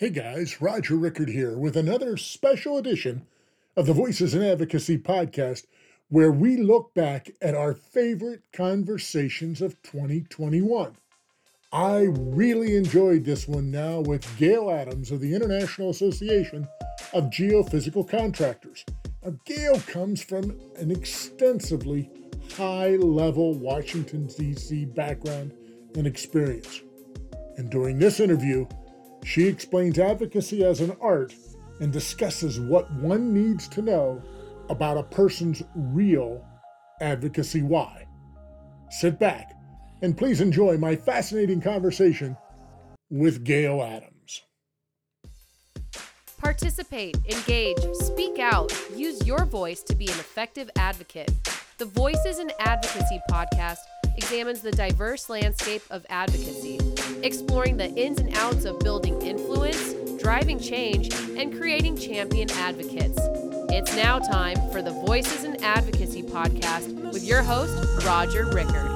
Hey guys, Roger Rickard here with another special edition of the Voices in Advocacy podcast, where we look back at our favorite conversations of 2021. I really enjoyed this one now with Gail Adams of the International Association of Geophysical Contractors. Now, Gail comes from an extensively high level Washington, D.C. background and experience. And during this interview, she explains advocacy as an art and discusses what one needs to know about a person's real advocacy why. Sit back and please enjoy my fascinating conversation with Gail Adams. Participate, engage, speak out, use your voice to be an effective advocate. The Voices in Advocacy podcast examines the diverse landscape of advocacy, exploring the ins and outs of building influence, driving change, and creating champion advocates. It's now time for the Voices in Advocacy podcast with your host, Roger Rickard.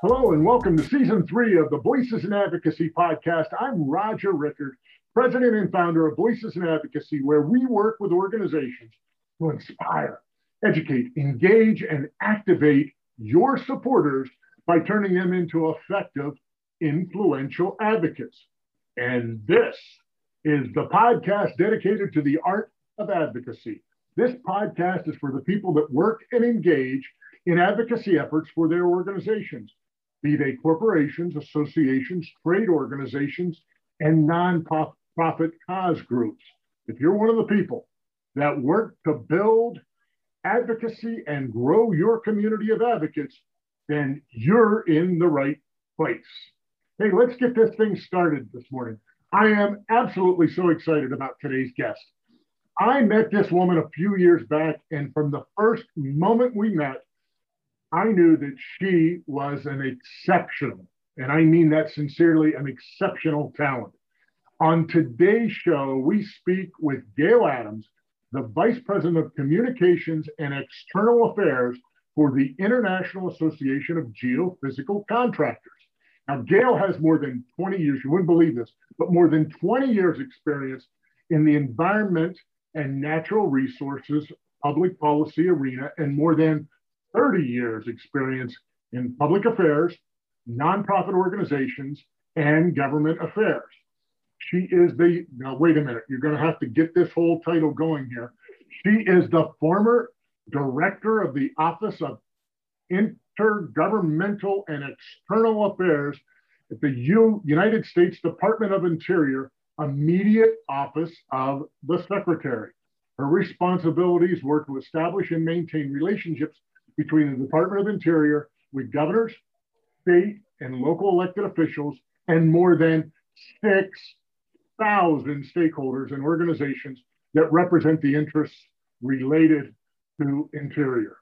Hello, and welcome to season three of the Voices in Advocacy podcast. I'm Roger Rickard, president and founder of Voices in Advocacy, where we work with organizations to inspire educate, engage, and activate your supporters by turning them into effective, influential advocates. And this is the podcast dedicated to the art of advocacy. This podcast is for the people that work and engage in advocacy efforts for their organizations, be they corporations, associations, trade organizations, and nonprofit cause groups. If you're one of the people that work to build advocacy and grow your community of advocates, then you're in the right place. Hey, let's get this thing started this morning. I am absolutely so excited about today's guest. I met this woman a few years back, and from the first moment we met, I knew that she was an exceptional, and I mean that sincerely, an exceptional talent. On today's show, we speak with Gail Adams, the Vice President of Communications and External Affairs for the International Association of Geophysical Contractors. Now, Gail has more than 20 years, you wouldn't believe this, but more than 20 years experience in the environment and natural resources public policy arena and more than 30 years experience in public affairs, nonprofit organizations, and government affairs. She is the, now wait a minute, you're going to have to get this whole title going here. She is the former director of the Office of Intergovernmental and External Affairs at the U- United States Department of Interior, immediate office of the Secretary. Her responsibilities were to establish and maintain relationships between the Department of Interior with governors, state, and local elected officials, and more than six thousand stakeholders and organizations that represent the interests related to Interior.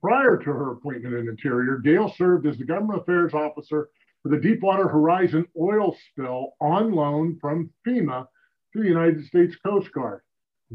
Prior to her appointment in Interior, Gail served as the government affairs officer for the Deepwater Horizon oil spill on loan from FEMA to the United States Coast Guard.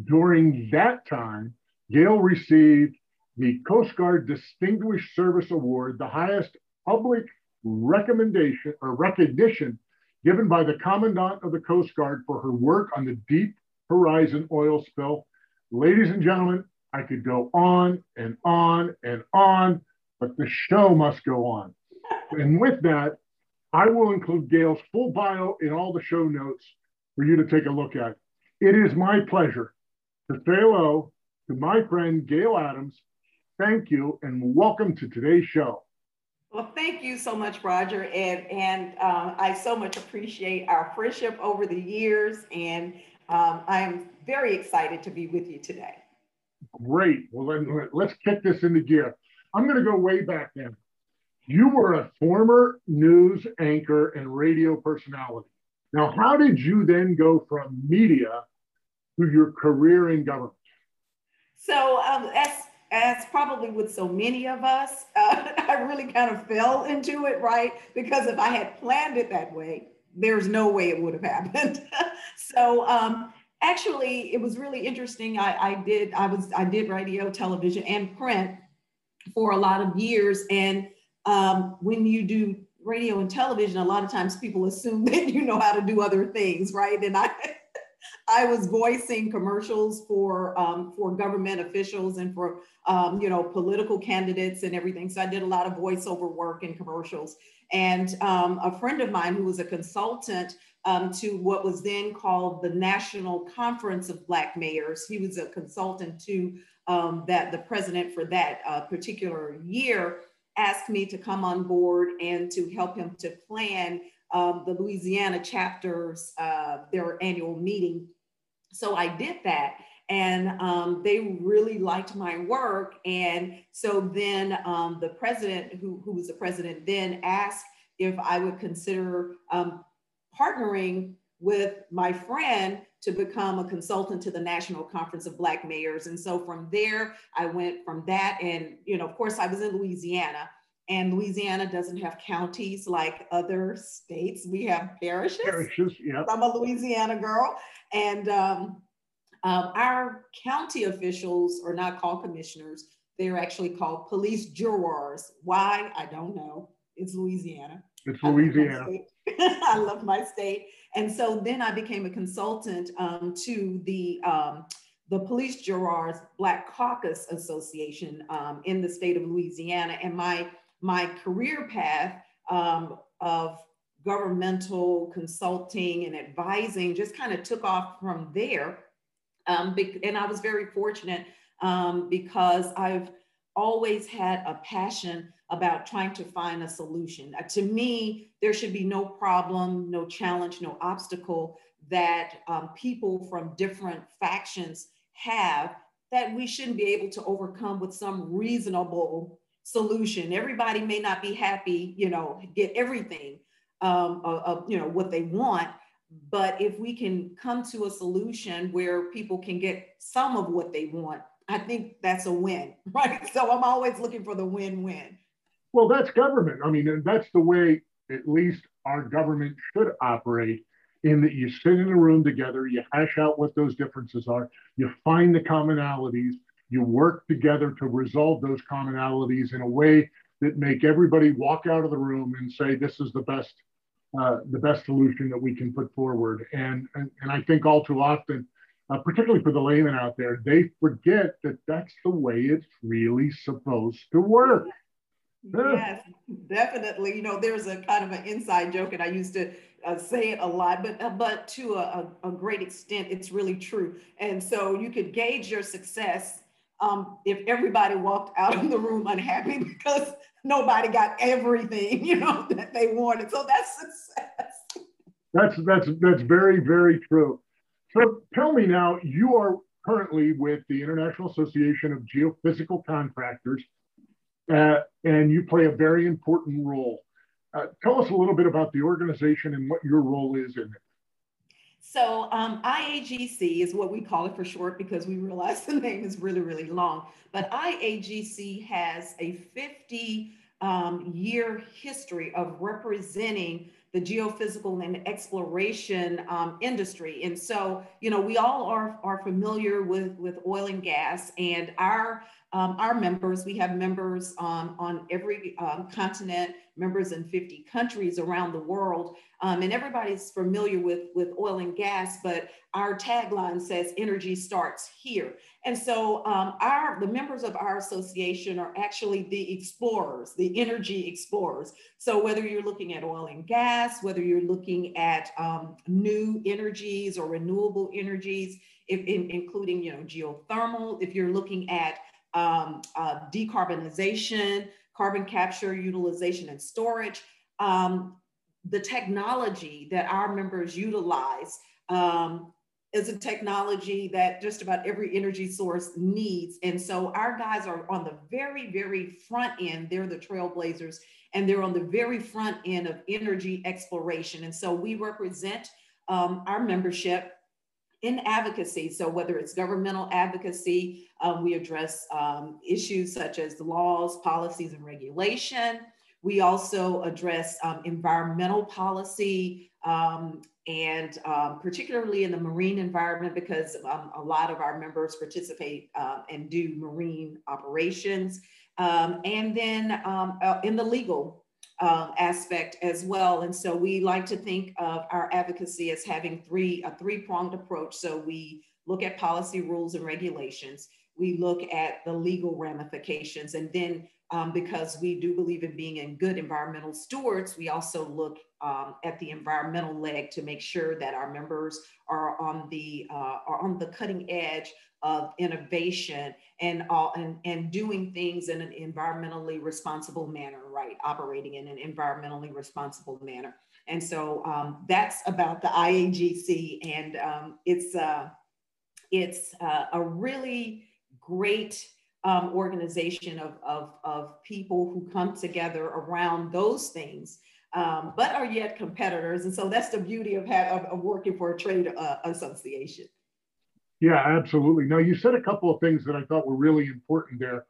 During that time, Gail received the Coast Guard Distinguished Service Award, the highest public recommendation or recognition given by the Commandant of the Coast Guard for her work on the Deep Horizon oil spill. Ladies and gentlemen, I could go on and on and on, but the show must go on. And with that, I will include Gail's full bio in all the show notes for you to take a look at. It is my pleasure to say hello to my friend Gail Adams. Thank you and welcome to today's show. Well, thank you so much, Roger, and and um, I so much appreciate our friendship over the years, and um, I am very excited to be with you today. Great. Well, then let's kick this into gear. I'm going to go way back then. You were a former news anchor and radio personality. Now, how did you then go from media to your career in government? So, um, as as probably with so many of us, uh, I really kind of fell into it, right? Because if I had planned it that way, there's no way it would have happened. so um, actually, it was really interesting. I, I did I was I did radio, television, and print for a lot of years, and um, when you do radio and television, a lot of times people assume that you know how to do other things, right? And I, I was voicing commercials for um, for government officials and for um, you know political candidates and everything. So I did a lot of voiceover work in commercials. And um, a friend of mine who was a consultant um, to what was then called the National Conference of Black Mayors, he was a consultant to um, that the president for that uh, particular year asked me to come on board and to help him to plan um, the Louisiana chapters, uh, their annual meeting. So I did that. And um, they really liked my work. And so then um, the president, who, who was the president, then asked if I would consider um, partnering with my friend to become a consultant to the National Conference of Black Mayors. And so from there, I went from that. And, you know, of course, I was in Louisiana. And Louisiana doesn't have counties like other states. We have parishes. Parishes, yeah. I'm a Louisiana girl. And um, um, our county officials are not called commissioners. They're actually called police jurors. Why? I don't know. It's Louisiana. It's Louisiana. I love my state. And so then I became a consultant um, to the um, the Police Jurors Black Caucus Association um, in the state of Louisiana. And my my career path um, of governmental consulting and advising just kind of took off from there. Um, and I was very fortunate um, because I've always had a passion about trying to find a solution. Uh, to me, there should be no problem, no challenge, no obstacle that um, people from different factions have that we shouldn't be able to overcome with some reasonable solution. Everybody may not be happy, you know, get everything um, of, of, you know what they want, but if we can come to a solution where people can get some of what they want, I think that's a win, right? So I'm always looking for the win-win. Well, that's government. I mean, that's the way at least our government should operate. In that you sit in a room together, you hash out what those differences are, you find the commonalities, you work together to resolve those commonalities in a way that make everybody walk out of the room and say this is the best uh, the best solution that we can put forward. And and, and i think all too often uh, particularly for the layman out there they forget that that's the way it's really supposed to work. Yes definitely. You know there's a kind of an inside joke and i used to uh, say it a lot, but uh, but to a, a, a, great extent, it's really true. And so you could gauge your success um, if everybody walked out of the room unhappy because nobody got everything you know that they wanted. So that's success. That's that's that's very very true. So tell me now, you are currently with the International Association of Geophysical Contractors, uh, and you play a very important role. Uh, tell us a little bit about the organization and what your role is in it. So um, IAGC is what we call it for short because we realize the name is really, really long. But IAGC has a 50 um, year history of representing the geophysical and exploration um, industry. And so, you know, we all are, are familiar with, with oil and gas and our um, our members, we have members um, on every um, continent, members in 50 countries around the world. Um, and everybody's familiar with, with oil and gas, but our tagline says energy starts here. And so um, our the members of our association are actually the explorers, the energy explorers. So whether you're looking at oil and gas, whether you're looking at um, new energies or renewable energies, if, in, including you know geothermal, if you're looking at um, uh, decarbonization, carbon capture, utilization, and storage. Um, the technology that our members utilize um, is a technology that just about every energy source needs. And so our guys are on the very, very front end. They're the trailblazers, and they're on the very front end of energy exploration. And so we represent um, our membership in advocacy. So whether it's governmental advocacy, um, we address um, issues such as laws, policies, and regulation. We also address um, environmental policy um, and um, particularly in the marine environment because um, a lot of our members participate uh, and do marine operations. and then uh, in the legal um, aspect as well. And so we like to think of our advocacy as having three a three pronged approach. So we look at policy rules and regulations. We look at the legal ramifications, and then um, because we do believe in being in good environmental stewards, we also look um, at the environmental leg to make sure that our members are on the uh, are on the cutting edge of innovation and all and, and doing things in an environmentally responsible manner, right? Operating in an environmentally responsible manner. And so um, that's about the IAGC, and um, it's uh, it's uh, a really great um, organization of, of, of people who come together around those things, um, but are yet competitors. And so that's the beauty of, of, of working for a trade uh, association. Yeah, absolutely. Now, you said a couple of things that I thought were really important there.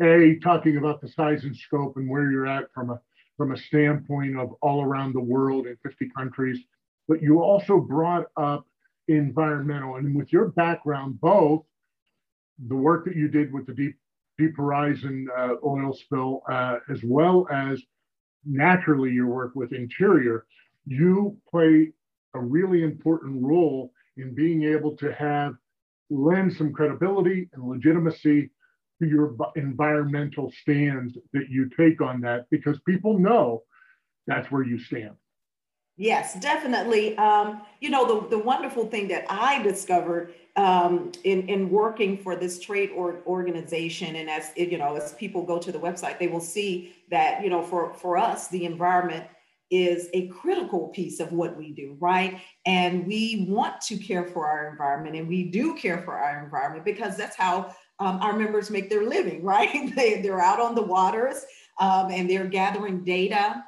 A, talking about the size and scope and where you're at from a from a standpoint of all around the world in 50 countries, but you also brought up environmental. And with your background, both the work that you did with the Deep Deep Horizon uh, oil spill, uh, as well as naturally your work with Interior, you play a really important role in being able to have lend some credibility and legitimacy to your environmental stands that you take on that because people know that's where you stand. Yes, definitely. Um, you know, the, the wonderful thing that I discovered um, in, in working for this trade or organization, and as you know, as people go to the website, they will see that, you know, for, for us, the environment is a critical piece of what we do, right? And we want to care for our environment, and we do care for our environment because that's how um, our members make their living, right? they, they're out on the waters um, and they're gathering data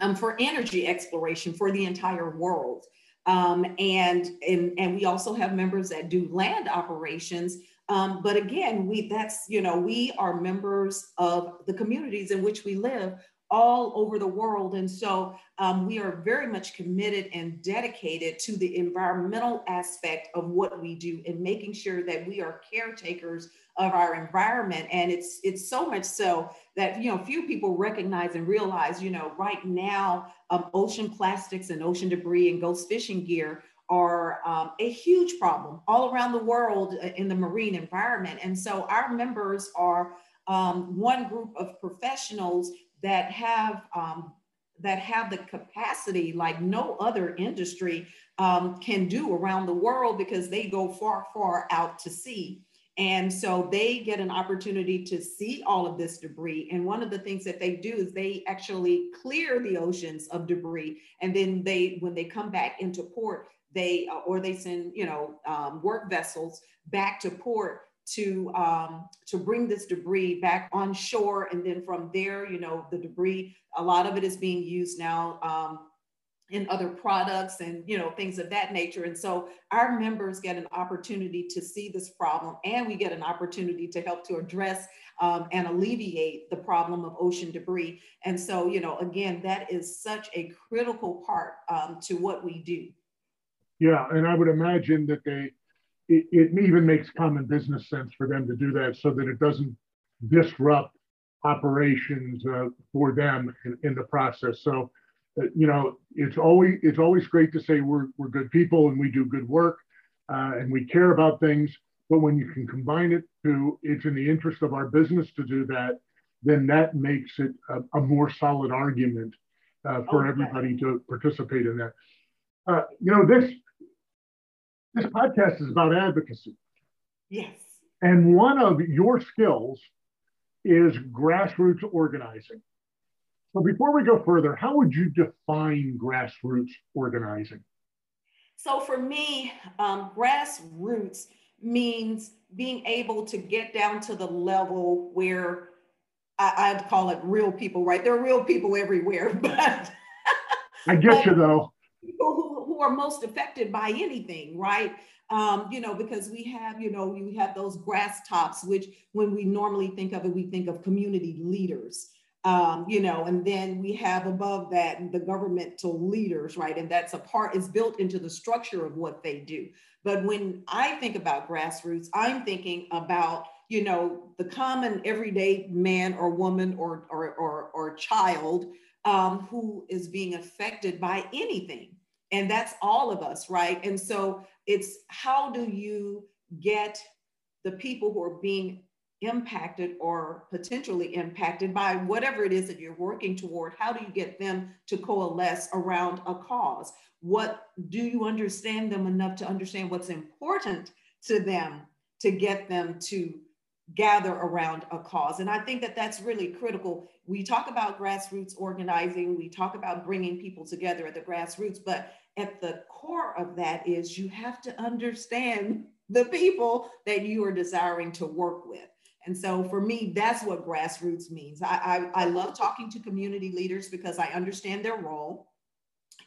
um, for energy exploration for the entire world. Um, and, and, and we also have members that do land operations. Um, but again, we that's, you know, we are members of the communities in which we live all over the world. And so um, we are very much committed and dedicated to the environmental aspect of what we do and making sure that we are caretakers of our environment. And it's it's so much so that you know few people recognize and realize, you know, right now um, ocean plastics and ocean debris and ghost fishing gear are um, a huge problem all around the world uh, in the marine environment. And so our members are um, one group of professionals that have um, that have the capacity like no other industry um, can do around the world because they go far, far out to sea. And so they get an opportunity to see all of this debris. And one of the things that they do is they actually clear the oceans of debris. And then they, when they come back into port, they, or they send, you know, um, work vessels back to port to um, to bring this debris back on shore, and then from there, you know, the debris. A lot of it is being used now um, in other products and you know things of that nature. And so our members get an opportunity to see this problem, and we get an opportunity to help to address um, and alleviate the problem of ocean debris. And so, you know, again, that is such a critical part um, to what we do. Yeah, and I would imagine that they it, it even makes common business sense for them to do that so that it doesn't disrupt operations uh, for them in, in, the process. So, uh, you know, it's always it's always great to say we're we're good people and we do good work uh, and we care about things. But when you can combine it to it's in the interest of our business to do that, then that makes it a, a more solid argument uh, for okay. everybody to participate in that. Uh, you know, this this podcast is about advocacy. Yes. And one of your skills is grassroots organizing. So before we go further, how would you define grassroots organizing? So for me, um, grassroots means being able to get down to the level where I, would call it real people, right? There are real people everywhere, but I get but, you though who, are most affected by anything, right? Um, you know, because we have, you know, you have those grass tops, which when we normally think of it, we think of community leaders. Um, you know, and then we have above that the governmental leaders, right? And that's a part is built into the structure of what they do. But when I think about grassroots, I'm thinking about you know the common everyday man or woman or or or, or child um, who is being affected by anything. And that's all of us, right? And so it's how do you get the people who are being impacted or potentially impacted by whatever it is that you're working toward how do you get them to coalesce around a cause? What do you understand them enough to understand what's important to them to get them to gather around a cause? And i think that that's really critical. We talk about grassroots organizing we talk about bringing people together at the grassroots but at the core of that is you have to understand the people that you are desiring to work with and so for me, that's what grassroots means. I, I, I, love talking to community leaders because I understand their role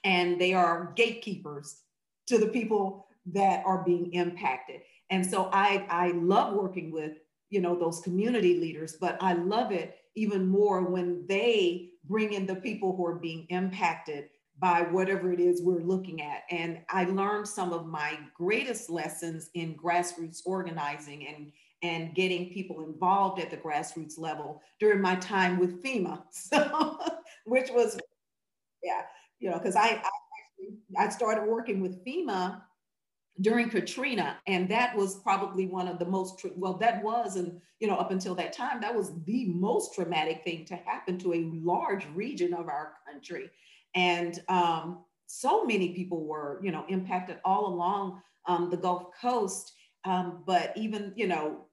and they are gatekeepers to the people that are being impacted. And so I, I love working with, you know, those community leaders, but I love it even more when they bring in the people who are being impacted by whatever it is we're looking at. And I learned some of my greatest lessons in grassroots organizing and and getting people involved at the grassroots level during my time with FEMA. So, which was, yeah, you know, because I, I I started working with FEMA during Katrina, and that was probably one of the most well, that was, and you know, up until that time, that was the most traumatic thing to happen to a large region of our country, and um, so many people were, you know, impacted all along um, the Gulf Coast. Um, but even, you know,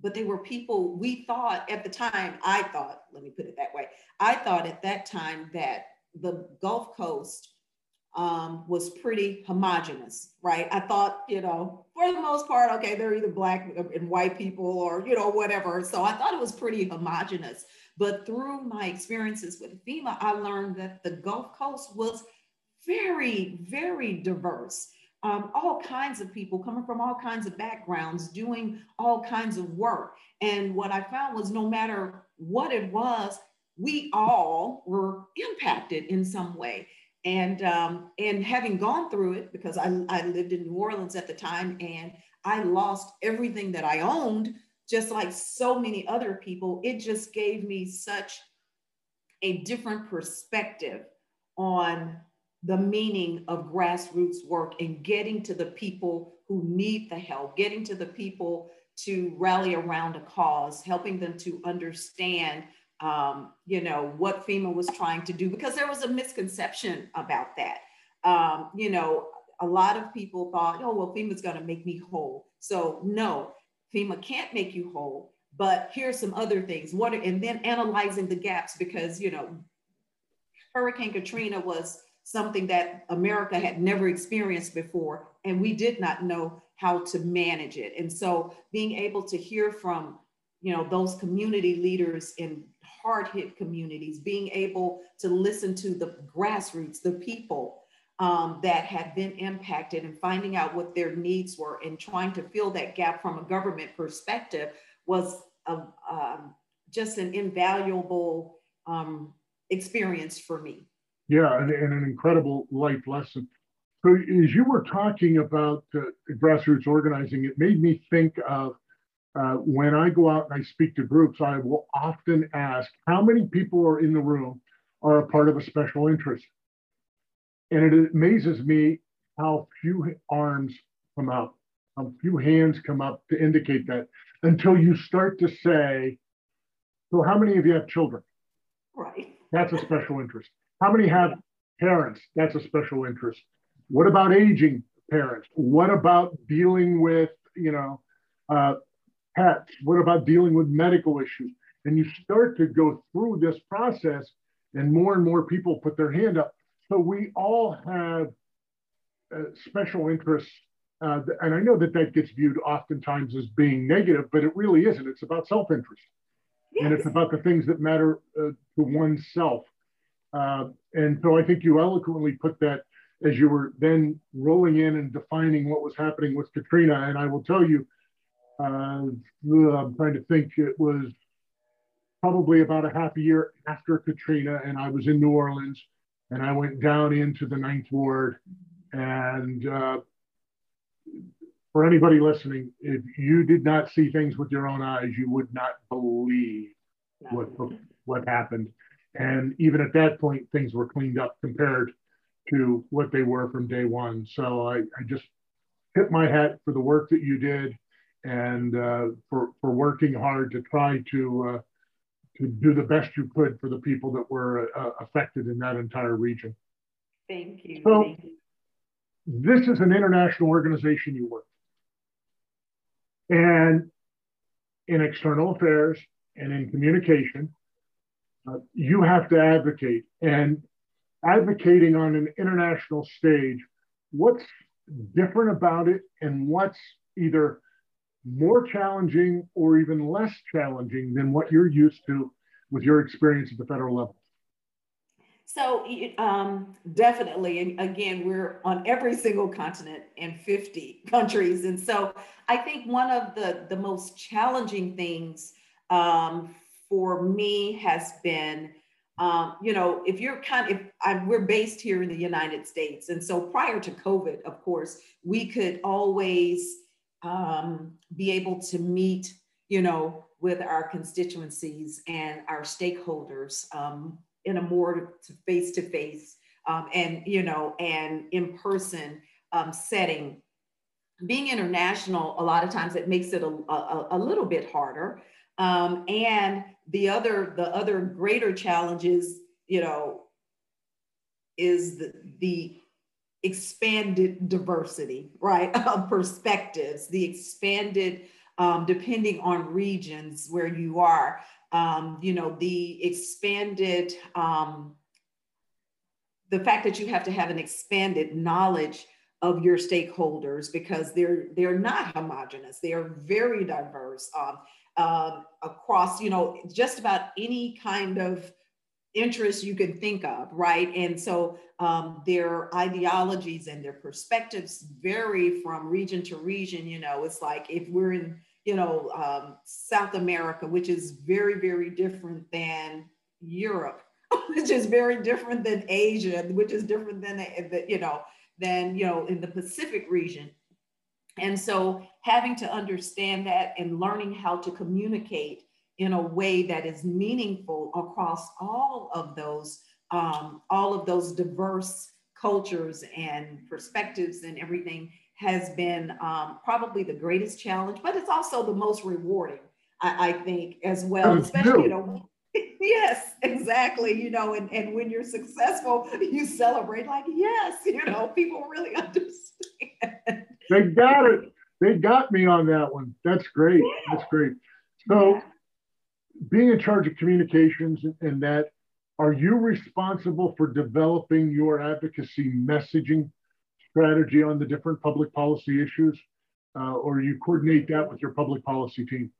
but they were people we thought at the time, I thought, let me put it that way, I thought at that time that the Gulf Coast um, was pretty homogenous, right? I thought, you know, for the most part, okay, they're either black and white people or, you know, whatever. So I thought it was pretty homogenous. But through my experiences with FEMA, I learned that the Gulf Coast was very, very diverse um, all kinds of people coming from all kinds of backgrounds, doing all kinds of work. And what I found was no matter what it was, we all were impacted in some way. And um, and having gone through it, because I, I lived in New Orleans at the time and I lost everything that I owned, just like so many other people, it just gave me such a different perspective on the meaning of grassroots work and getting to the people who need the help, getting to the people to rally around a cause, helping them to understand, um, you know, what FEMA was trying to do, because there was a misconception about that. Um, you know, a lot of people thought, oh, well, FEMA's going to make me whole. So no, FEMA can't make you whole, but here's some other things. What, are, and then analyzing the gaps because, you know, Hurricane Katrina was something that America had never experienced before, and we did not know how to manage it. And so being able to hear from you know those community leaders in hard hit communities being able to listen to the grassroots the people um, that had been impacted and finding out what their needs were and trying to fill that gap from a government perspective was a, um, just an invaluable um, experience for me yeah, and, and, an incredible life lesson. So, as you were talking about uh, grassroots organizing, it made me think of uh, when I go out and I speak to groups, I will often ask how many people are in the room are a part of a special interest. And it amazes me how few arms come up, how few hands come up to indicate that until you start to say, So, how many of you have children? Right. That's a special interest. How many have parents? That's a special interest. What about aging parents? What about dealing with, you know, uh, pets? What about dealing with medical issues? And you start to go through this process, and more and more people put their hand up. So we all have uh, special interests. Uh, and I know that that gets viewed oftentimes as being negative, but it really isn't. It's about self interest. Yes. And it's about the things that matter uh, to oneself. Uh, and so I think you eloquently put that as you were then rolling in and defining what was happening with Katrina. And I will tell you, I'm trying to think, it was probably about a half a year after Katrina, and I was in New Orleans, and I went down into the Ninth Ward. And uh, for anybody listening, if you did not see things with your own eyes, you would not believe what what happened And even at that point, things were cleaned up compared to what they were from day one. So I, I just tip my hat for the work that you did and uh, for, for working hard to try to, uh, to do the best you could for the people that were uh, affected in that entire region. Thank you. So, Thank you. this is an international organization you work. And in external affairs and in communication, uh, you have to advocate. And advocating on an international stage, what's different about it and what's either more challenging or even less challenging than what you're used to with your experience at the federal level? So um, definitely, and again, we're on every single continent and 50 countries, and so I think one of the the most challenging things um, for me has been, um, you know, if you're kind of, if I, we're based here in the United States, and so prior to COVID, of course, we could always um, be able to meet, you know, with our constituencies and our stakeholders um, in a more face to face and you know and in person um, setting. Being international a lot of times it makes it a, a, a little bit harder um, and the other the other greater challenges you know is the, the expanded diversity right of perspectives the expanded um, depending on regions where you are um, you know, the expanded, um, the fact that you have to have an expanded knowledge of your stakeholders because they're they're not homogenous. They are very diverse um, um, across, you know, just about any kind of interest you can think of, right? And so um, their ideologies and their perspectives vary from region to region. You know, it's like if we're in you know, um, South America, which is very, very different than Europe, which is very different than Asia, which is different than the, you know, than you know in the Pacific region. And so having to understand that and learning how to communicate in a way that is meaningful across all of those um, all of those diverse cultures and perspectives and everything has been um, probably the greatest challenge, but it's also the most rewarding, I, I think, as well. Especially, you know, yes, exactly. You know, and, and when you're successful, you celebrate like, yes, you know, people really understand. They got it. They got me on that one. That's great. That's great. So. Being in charge of communications and that, are you responsible for developing your advocacy messaging strategy on the different public policy issues, uh, or you coordinate that with your public policy team?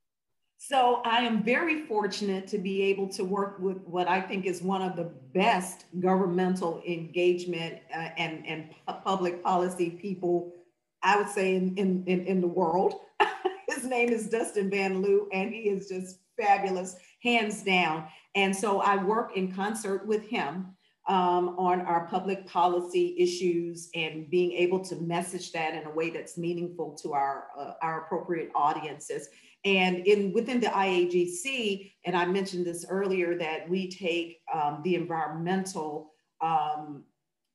So I am very fortunate to be able to work with what I think is one of the best governmental engagement uh, and, and public policy people, I would say, in, in, in, the world. His name is Dustin Van Liew, and he is just fabulous, hands down. And so I work in concert with him um, on our public policy issues and being able to message that in a way that's meaningful to our uh, our appropriate audiences. And in within the IAGC, and I mentioned this earlier, that we take um, the environmental um,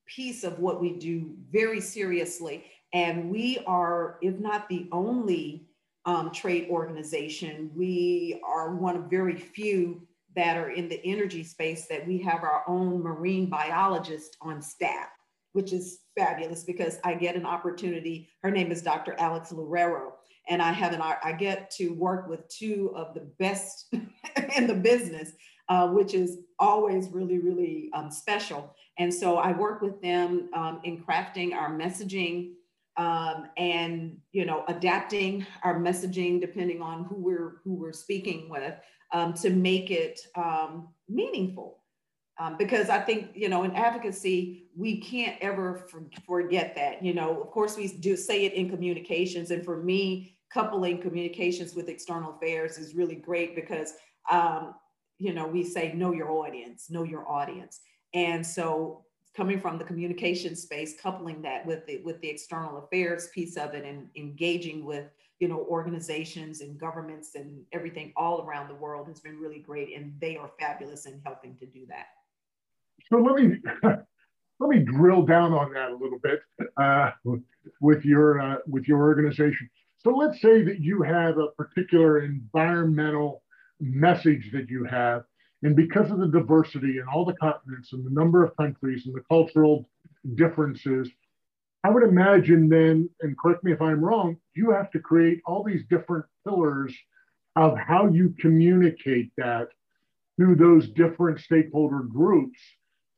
piece of what we do very seriously, and we are, if not the only um, trade organization, we are one of very few that are in the energy space that we have our own marine biologist on staff, which is fabulous because I get an opportunity. Her name is Dr. Alex Loureiro, and I have an I get to work with two of the best in the business, uh, which is always really really um, special. And so I work with them um, in crafting our messaging um, and you know adapting our messaging depending on who we're who we're speaking with um, to make it um, meaningful. Um, because I think, you know, in advocacy, we can't ever for, forget that. You know, of course, we do say it in communications. And for me, coupling communications with external affairs is really great because, um, you know, we say, know your audience, know your audience. And so coming from the communication space, coupling that with the, with the external affairs piece of it and engaging with you know, organizations and governments and everything all around the world has been really great. And they are fabulous in helping to do that. So let me let me drill down on that a little bit uh, with your uh, with your organization. So let's say that you have a particular environmental message that you have, and because of the diversity and all the continents and the number of countries and the cultural differences, I would imagine then, and correct me if I'm wrong, you have to create all these different pillars of how you communicate that to those different stakeholder groups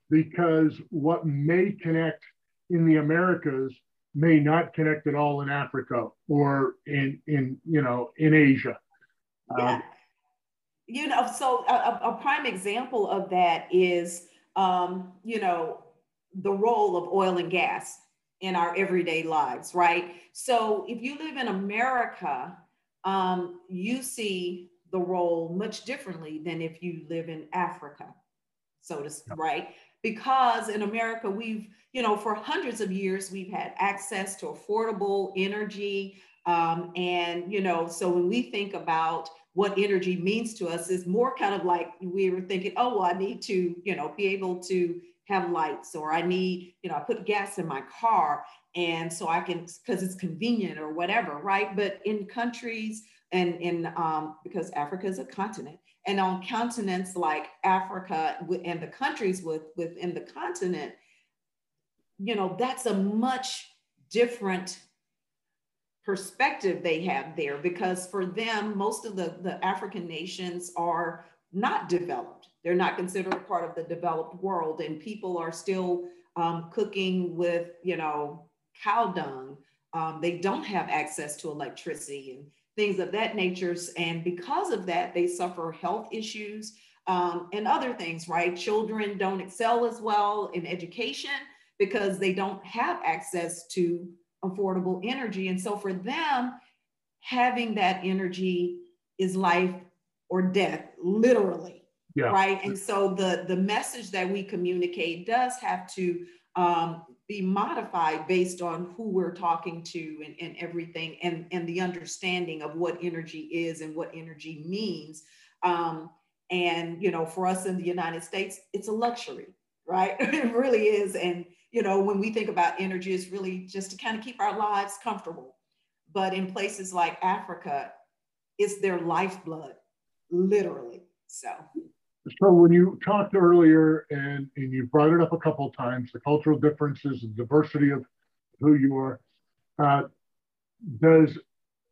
because what may connect in the Americas may not connect at all in Africa or in in you know in Asia. Yeah. Um, you know, so a, a, prime example of that is um, you know the role of oil and gas in our everyday lives, right? So if you live in America, um, you see the role much differently than if you live in Africa, so to speak, right? Because in America, we've, you know, for hundreds of years, we've had access to affordable energy. Um, and, you know, so when we think about what energy means to us, is more kind of like we were thinking, oh, well, I need to, you know, be able to have lights or I need, you know, I put gas in my car and so I can, because it's convenient or whatever, right? But in countries and in, um, because Africa is a continent, and on continents like Africa and the countries with, within the continent, you know, that's a much different perspective they have there because for them, most of the, the African nations are not developed. They're not considered part of the developed world, and people are still um, cooking with, you know, cow dung. Um, they don't have access to electricity and things of that nature. And because of that, they suffer health issues um, and other things, right? Children don't excel as well in education because they don't have access to affordable energy. And so for them, having that energy is life or death, literally. Yeah. Right. And so the the message that we communicate does have to um, be modified based on who we're talking to and, and everything and, and the understanding of what energy is and what energy means. Um, and you know, for us in the United States, it's a luxury, right? it really is. And you know, when we think about energy, it's really just to kind of keep our lives comfortable. But in places like Africa, it's their lifeblood literally. So. So when you talked earlier and, and you brought it up a couple of times, the cultural differences, the diversity of who you are, uh, does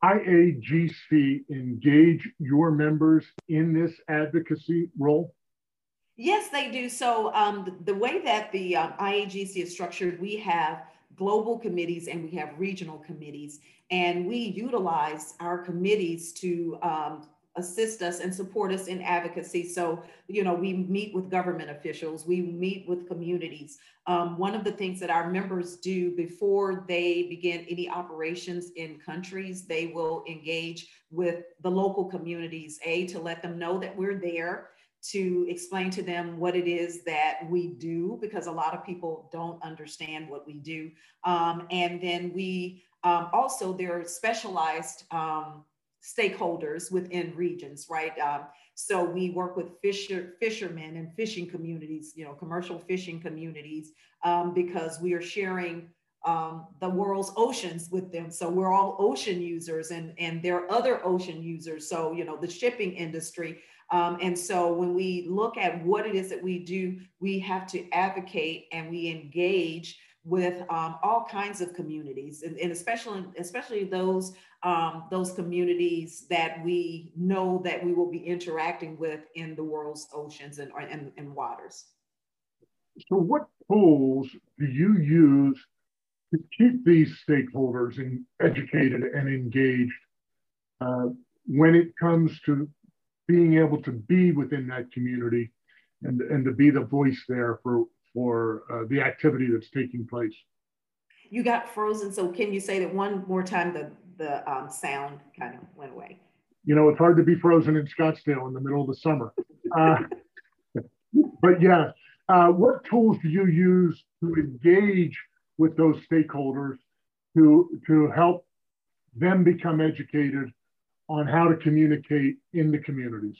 IAGC engage your members in this advocacy role? Yes, they do. So um, the, way that the um, IAGC is structured, we have global committees and we have regional committees, and we utilize our committees to um, assist us and support us in advocacy. So, you know, we meet with government officials, we meet with communities. Um, one of the things that our members do before they begin any operations in countries, they will engage with the local communities, A, to let them know that we're there, to explain to them what it is that we do, because a lot of people don't understand what we do. Um, and then we um, also, there are specialized um, stakeholders within regions, right? Um, so we work with fisher fishermen and fishing communities, you know, commercial fishing communities, um, because we are sharing um, the world's oceans with them. So we're all ocean users, and and there are other ocean users. So you know, the shipping industry. Um, and so when we look at what it is that we do, we have to advocate and we engage with um, all kinds of communities, and, and especially especially those um, those communities that we know that we will be interacting with in the world's oceans and, and, and waters. So, what tools do you use to keep these stakeholders in, educated and engaged uh, when it comes to being able to be within that community and, and to be the voice there for, for uh, the activity that's taking place? You got frozen, so can you say that one more time? The the um, sound kind of went away. You know, it's hard to be frozen in Scottsdale in the middle of the summer. Uh, but yeah, uh, what tools do you use to engage with those stakeholders to to help them become educated on how to communicate in the communities?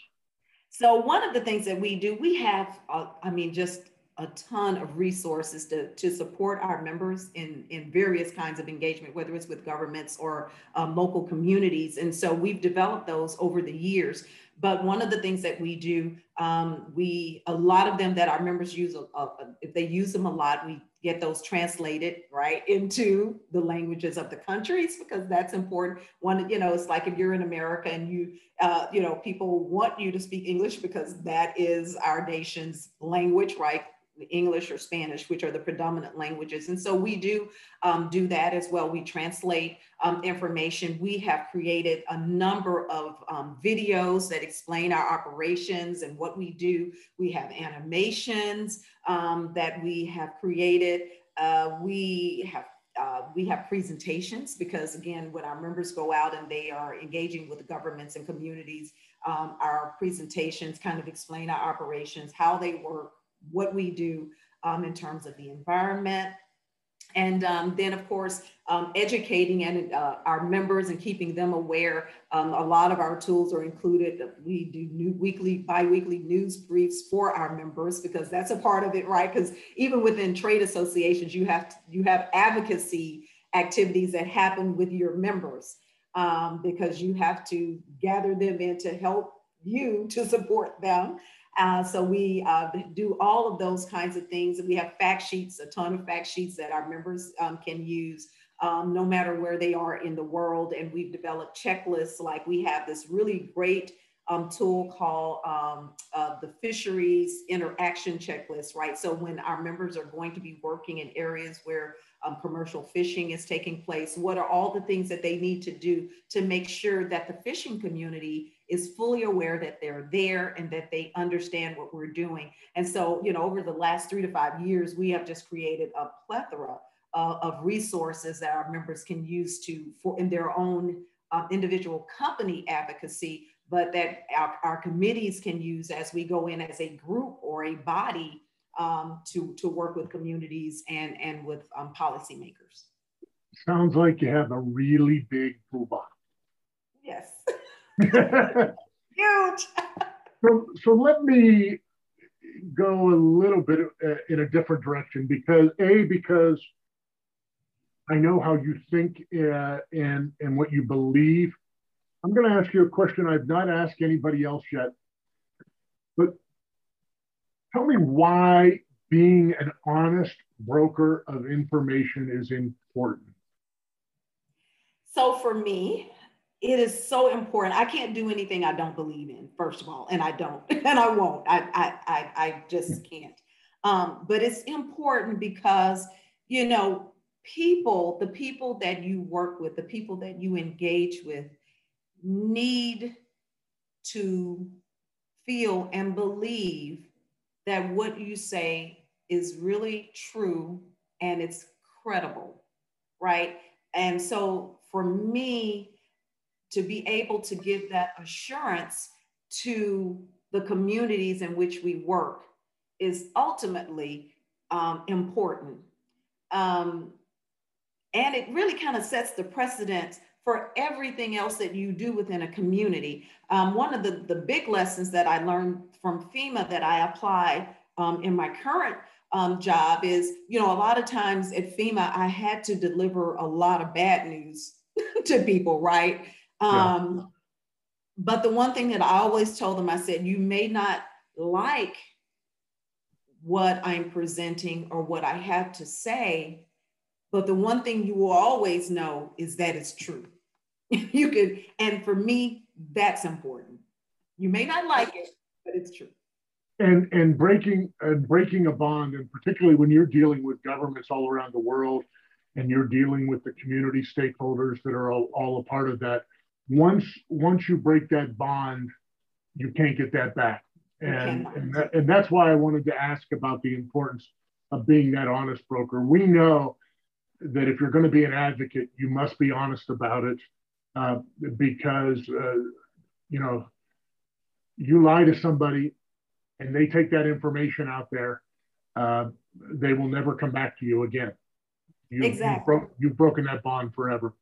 So one of the things that we do, we have, uh, I mean, just a ton of resources to, to support our members in, in various kinds of engagement, whether it's with governments or um, local communities. And so we've developed those over the years. But one of the things that we do, um, we a lot of them that our members use, uh, uh, if they use them a lot, we get those translated right into the languages of the countries because that's important. One, you know, it's like if you're in America and you, uh, you know, people want you to speak English because that is our nation's language, right? English or Spanish, which are the predominant languages. And so we do um, do that as well. We translate um, information. We have created a number of um, videos that explain our operations and what we do. We have animations um, that we have created. Uh, we have uh, we have presentations because again, when our members go out and they are engaging with governments and communities, um, our presentations kind of explain our operations, how they work, what we do um, in terms of the environment. And um, then, of course, um, educating and uh, our members and keeping them aware. Um, a lot of our tools are included. We do new weekly, biweekly news briefs for our members because that's a part of it, right? Because even within trade associations, you have to, you have advocacy activities that happen with your members um, because you have to gather them in to help you to support them. Uh, so we uh, do all of those kinds of things. We have fact sheets, a ton of fact sheets that our members um, can use um, no matter where they are in the world. And we've developed checklists like we have this really great um, tool called um, uh, the fisheries interaction checklist, right? So when our members are going to be working in areas where um, commercial fishing is taking place, what are all the things that they need to do to make sure that the fishing community is fully aware that they're there and that they understand what we're doing. And so, you know, over the last three to five years, we have just created a plethora uh, of resources that our members can use to for in their own um, individual company advocacy but that our, our committees can use as we go in as a group or a body um, to, to work with communities and, and with um, policymakers. Sounds like you have a really big toolbox. Yes. Huge. so, so let me go a little bit uh, in a different direction because a because I know how you think uh, and and what you believe, I'm going to ask you a question I've not asked anybody else yet. But tell me why being an honest broker of information is important. So for me, it is so important. I can't do anything I don't believe in, first of all, and I don't, and I won't. I I I, I just can't. Um, but it's important because you know people, the people that you work with, the people that you engage with, need to feel and believe that what you say is really true and it's credible, right? And so for me to be able to give that assurance to the communities in which we work is ultimately um, important. Um, and it really kind of sets the precedent for everything else that you do within a community. Um, one of the, the big lessons that I learned from FEMA that I apply um, in my current um, job is, you know, a lot of times at FEMA, I had to deliver a lot of bad news to people, right? Yeah. Um, but the one thing that I always told them, I said, you may not like what I'm presenting or what I have to say, but the one thing you will always know is that it's true. you could, and for me, that's important. You may not like it, but it's true. And and breaking and breaking a bond, and particularly when you're dealing with governments all around the world, and you're dealing with the community stakeholders that are all, all a part of that. Once once you break that bond, you can't get that back. And and, that, and that's why I wanted to ask about the importance of being that honest broker. We know that if you're going to be an advocate, you must be honest about it uh, because, uh, you know, you lie to somebody and they take that information out there, uh, they will never come back to you again. You, exactly. You've, bro- you've, broken that bond forever.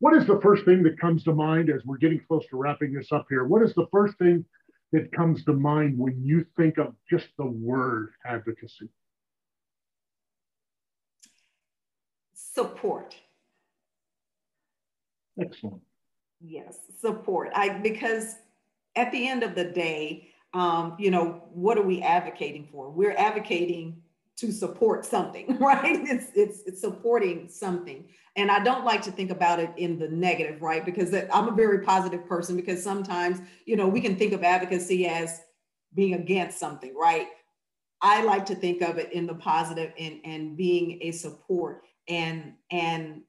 What is the first thing that comes to mind as we're getting close to wrapping this up here? What is the first thing that comes to mind when you think of just the word advocacy? Support. Excellent. Yes, support. I because at the end of the day, um, you know, what are we advocating for? We're advocating to support something, right? It's it's it's supporting something. And I don't like to think about it in the negative, right? Because I'm a very positive person because sometimes, you know, we can think of advocacy as being against something, right? I like to think of it in the positive and and being a support and and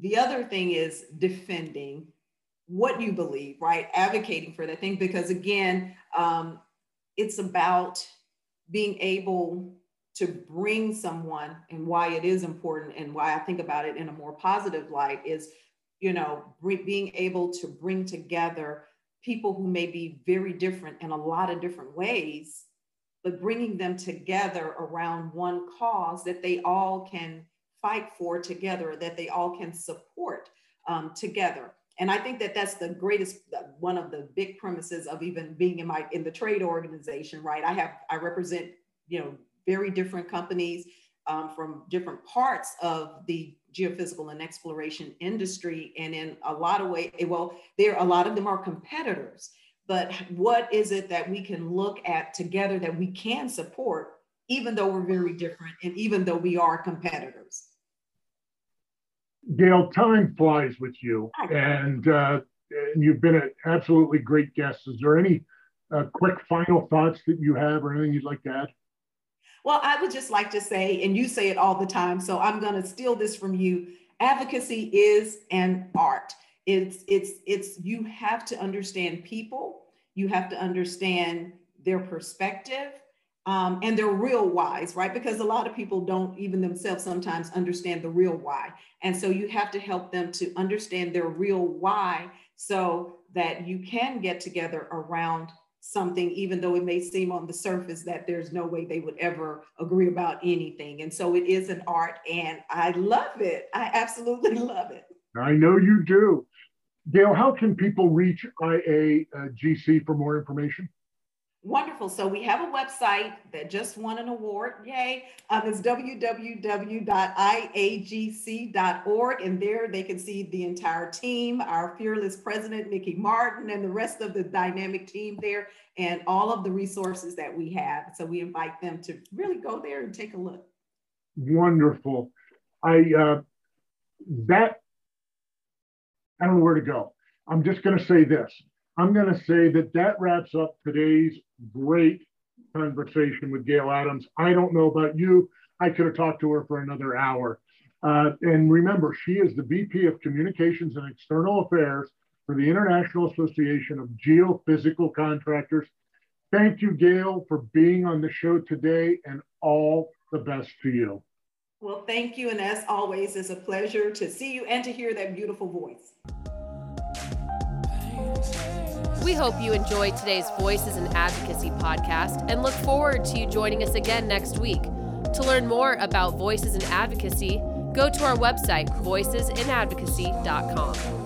the other thing is defending what you believe, right? Advocating for that thing, because again, um, it's about being able to bring someone and why it is important and why I think about it in a more positive light is, you know, being able to bring together people who may be very different in a lot of different ways, but bringing them together around one cause that they all can fight for together, that they all can support um, together. And I think that that's the greatest, one of the big premises of even being in my in the trade organization, right? I have I represent you know very different companies um, from different parts of the geophysical and exploration industry, and in a lot of ways, well, there a lot of them are competitors. But what is it that we can look at together that we can support, even though we're very different, and even though we are competitors? Gail, time flies with you, and, uh, and you've been an absolutely great guest. Is there any uh, quick final thoughts that you have, or anything you'd like to add? Well, I would just like to say, and you say it all the time, so I'm going to steal this from you. Advocacy is an art. It's it's it's you have to understand people. You have to understand their perspective um, and their real whys, right? Because a lot of people don't even themselves sometimes understand the real why. And so you have to help them to understand their real why so that you can get together around something, even though it may seem on the surface that there's no way they would ever agree about anything. And so it is an art, and I love it. I absolutely love it. I know you do. Gail, how can people reach IAGC for more information? Wonderful. So we have a website that just won an award. Yay. Um, it's www.iagc.org. And there they can see the entire team, our fearless president, Nikki Martin, and the rest of the dynamic team there, and all of the resources that we have. So we invite them to really go there and take a look. Wonderful. I, uh, that, I don't know where to go. I'm just going to say this. I'm going to say that that wraps up today's great conversation with Gail Adams. I don't know about you. I could have talked to her for another hour. Uh, and remember, she is the VP of Communications and External Affairs for the International Association of Geophysical Contractors. Thank you, Gail, for being on the show today and all the best to you. Well, thank you. And as always, it's a pleasure to see you and to hear that beautiful voice. We hope you enjoyed today's Voices in Advocacy podcast and look forward to you joining us again next week. To learn more about Voices in Advocacy, go to our website, voicesinadvocacy.com.